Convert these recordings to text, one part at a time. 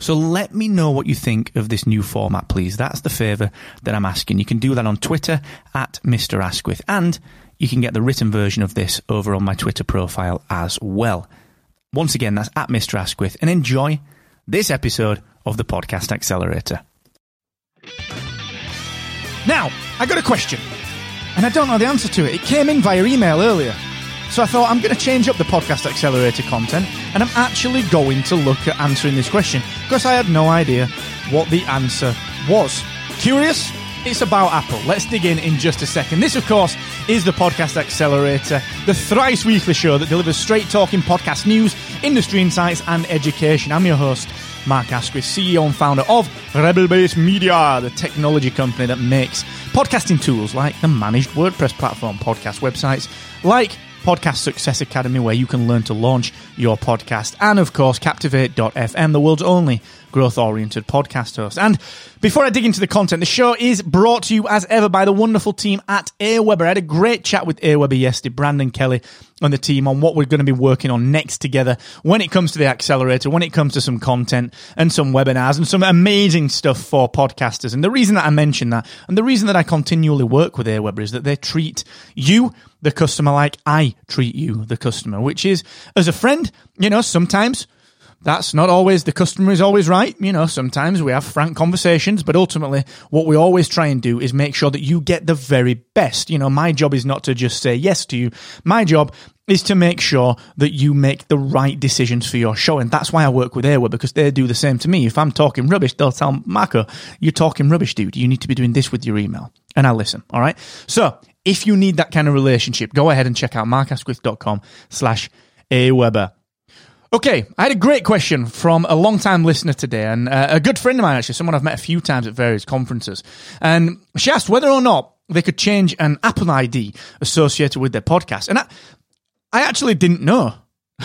So let me know what you think of this new format, please. That's the favour that I'm asking. You can do that on Twitter at Mr. Asquith, and you can get the written version of this over on my Twitter profile as well. Once again, that's at Mr. Asquith, and enjoy this episode of the Podcast Accelerator. Now, I got a question, and I don't know the answer to it. It came in via email earlier. So I thought I'm going to change up the podcast accelerator content and I'm actually going to look at answering this question because I had no idea what the answer was. Curious? It's about Apple. Let's dig in in just a second. This, of course, is the Podcast Accelerator, the thrice weekly show that delivers straight talking podcast news, industry insights, and education. I'm your host, Mark Asquith, CEO and founder of Rebel Base Media, the technology company that makes podcasting tools like the managed WordPress platform, podcast websites, like Podcast Success Academy, where you can learn to launch your podcast, and of course, Captivate.fm, the world's only growth oriented podcast host. And before I dig into the content, the show is brought to you as ever by the wonderful team at Aweber. I had a great chat with Aweber yesterday, Brandon Kelly and the team on what we're going to be working on next together when it comes to the accelerator, when it comes to some content and some webinars and some amazing stuff for podcasters. And the reason that I mention that and the reason that I continually work with Aweber is that they treat you, the customer, like I treat you, the customer, which is as a friend, you know, sometimes that's not always the customer is always right. You know, sometimes we have frank conversations, but ultimately what we always try and do is make sure that you get the very best. You know, my job is not to just say yes to you. My job is to make sure that you make the right decisions for your show. And that's why I work with Aweber because they do the same to me. If I'm talking rubbish, they'll tell Marco, you're talking rubbish, dude. You need to be doing this with your email. And I'll listen. All right. So if you need that kind of relationship, go ahead and check out markasquith.com slash Aweber. Okay, I had a great question from a long-time listener today, and uh, a good friend of mine, actually, someone I've met a few times at various conferences. And she asked whether or not they could change an Apple ID associated with their podcast. And I, I actually didn't know.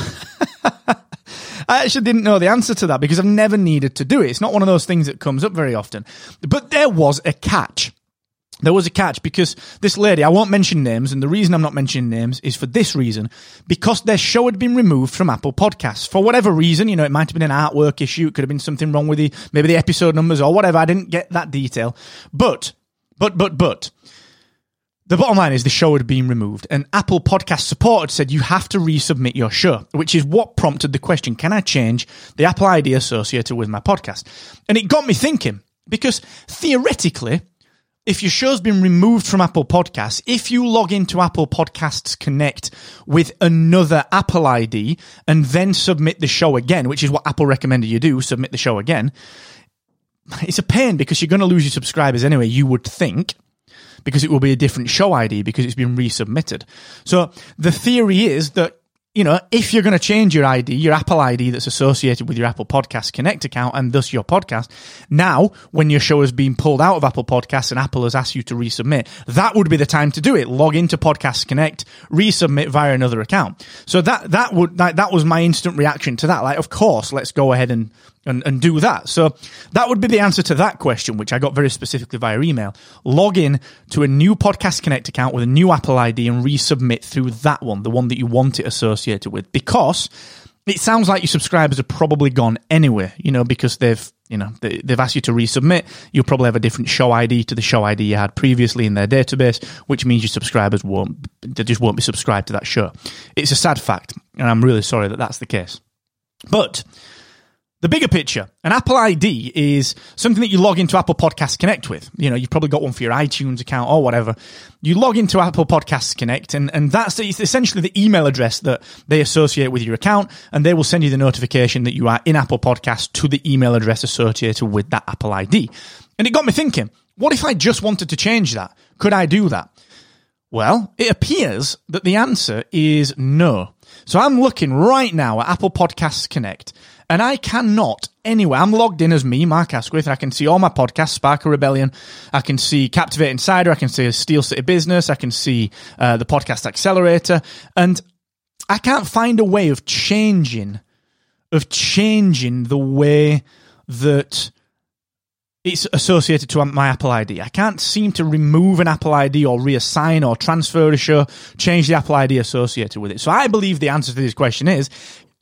I actually didn't know the answer to that because I've never needed to do it. It's not one of those things that comes up very often. But there was a catch there was a catch because this lady, I won't mention names, and the reason I'm not mentioning names is for this reason because their show had been removed from Apple Podcasts for whatever reason. You know, it might have been an artwork issue, it could have been something wrong with the maybe the episode numbers or whatever. I didn't get that detail, but but but but. The bottom line is the show had been removed, and Apple Podcast Support said you have to resubmit your show, which is what prompted the question: Can I change the Apple ID associated with my podcast? And it got me thinking because theoretically, if your show's been removed from Apple Podcasts, if you log into Apple Podcasts Connect with another Apple ID and then submit the show again, which is what Apple recommended you do, submit the show again, it's a pain because you're going to lose your subscribers anyway, you would think, because it will be a different show ID because it's been resubmitted. So the theory is that you know, if you're going to change your ID, your Apple ID that's associated with your Apple Podcast Connect account and thus your podcast, now when your show has been pulled out of Apple Podcasts and Apple has asked you to resubmit, that would be the time to do it. Log into Podcast Connect, resubmit via another account. So that, that would, that, that was my instant reaction to that. Like, of course, let's go ahead and and, and do that. So that would be the answer to that question, which I got very specifically via email. Log in to a new Podcast Connect account with a new Apple ID and resubmit through that one, the one that you want it associated with, because it sounds like your subscribers are probably gone anyway, you know, because they've, you know, they, have asked you to resubmit. You'll probably have a different show ID to the show ID you had previously in their database, which means your subscribers won't, they just won't be subscribed to that show. It's a sad fact, and I'm really sorry that that's the case. But the bigger picture, an Apple ID is something that you log into Apple Podcasts Connect with. You know, you've probably got one for your iTunes account or whatever. You log into Apple Podcasts Connect, and, and that's essentially the email address that they associate with your account, and they will send you the notification that you are in Apple Podcasts to the email address associated with that Apple ID. And it got me thinking, what if I just wanted to change that? Could I do that? Well, it appears that the answer is no. So I'm looking right now at Apple Podcasts Connect, and I cannot anyway, I'm logged in as me, Mark Asquith. I can see all my podcasts, Spark of Rebellion. I can see Captivate Insider. I can see Steel City Business. I can see uh, the Podcast Accelerator, and I can't find a way of changing, of changing the way that it's associated to my Apple ID. I can't seem to remove an Apple ID or reassign or transfer a show, change the Apple ID associated with it. So I believe the answer to this question is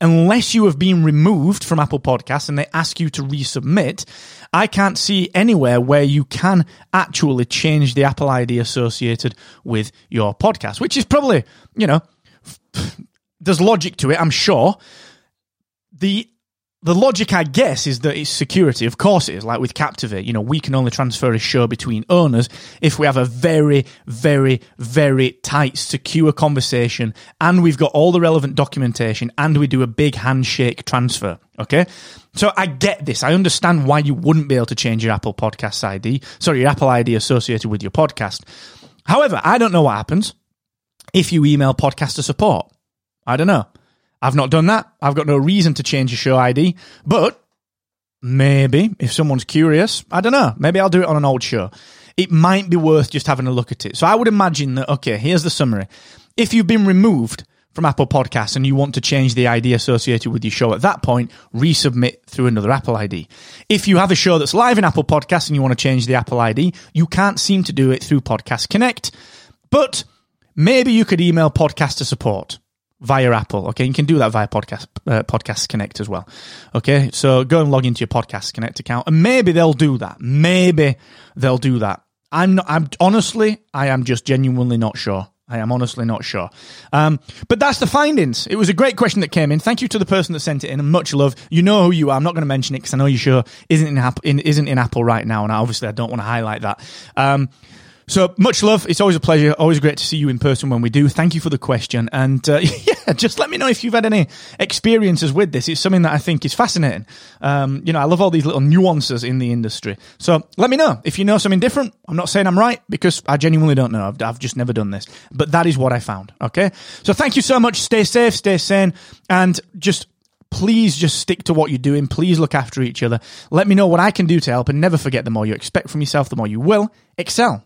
unless you have been removed from Apple Podcasts and they ask you to resubmit, I can't see anywhere where you can actually change the Apple ID associated with your podcast, which is probably, you know, there's logic to it, I'm sure. The the logic, I guess, is that it's security. Of course it is. Like with Captivate, you know, we can only transfer a show between owners if we have a very, very, very tight, secure conversation and we've got all the relevant documentation and we do a big handshake transfer. Okay. So I get this. I understand why you wouldn't be able to change your Apple Podcast ID. Sorry, your Apple ID associated with your podcast. However, I don't know what happens if you email podcaster support. I don't know. I've not done that. I've got no reason to change a show ID, but maybe if someone's curious, I don't know. Maybe I'll do it on an old show. It might be worth just having a look at it. So I would imagine that, okay, here's the summary. If you've been removed from Apple Podcasts and you want to change the ID associated with your show at that point, resubmit through another Apple ID. If you have a show that's live in Apple Podcasts and you want to change the Apple ID, you can't seem to do it through Podcast Connect, but maybe you could email podcaster support via Apple. Okay, you can do that via podcast uh, Podcast Connect as well. Okay, so go and log into your Podcast Connect account, and maybe they'll do that. Maybe they'll do that. I'm not. I'm honestly, I am just genuinely not sure. I am honestly not sure. Um, but that's the findings. It was a great question that came in. Thank you to the person that sent it in, much love. You know who you are. I'm not going to mention it because I know your show isn't in, Apple, in, isn't in Apple right now, and obviously I don't want to highlight that. Um, so much love. It's always a pleasure. Always great to see you in person when we do. Thank you for the question. And uh, yeah, just let me know if you've had any experiences with this. It's something that I think is fascinating. Um, you know, I love all these little nuances in the industry. So let me know if you know something different. I'm not saying I'm right because I genuinely don't know. I've, I've just never done this. But that is what I found. Okay. So thank you so much. Stay safe, stay sane, and just please just stick to what you're doing. Please look after each other. Let me know what I can do to help and never forget the more you expect from yourself, the more you will excel.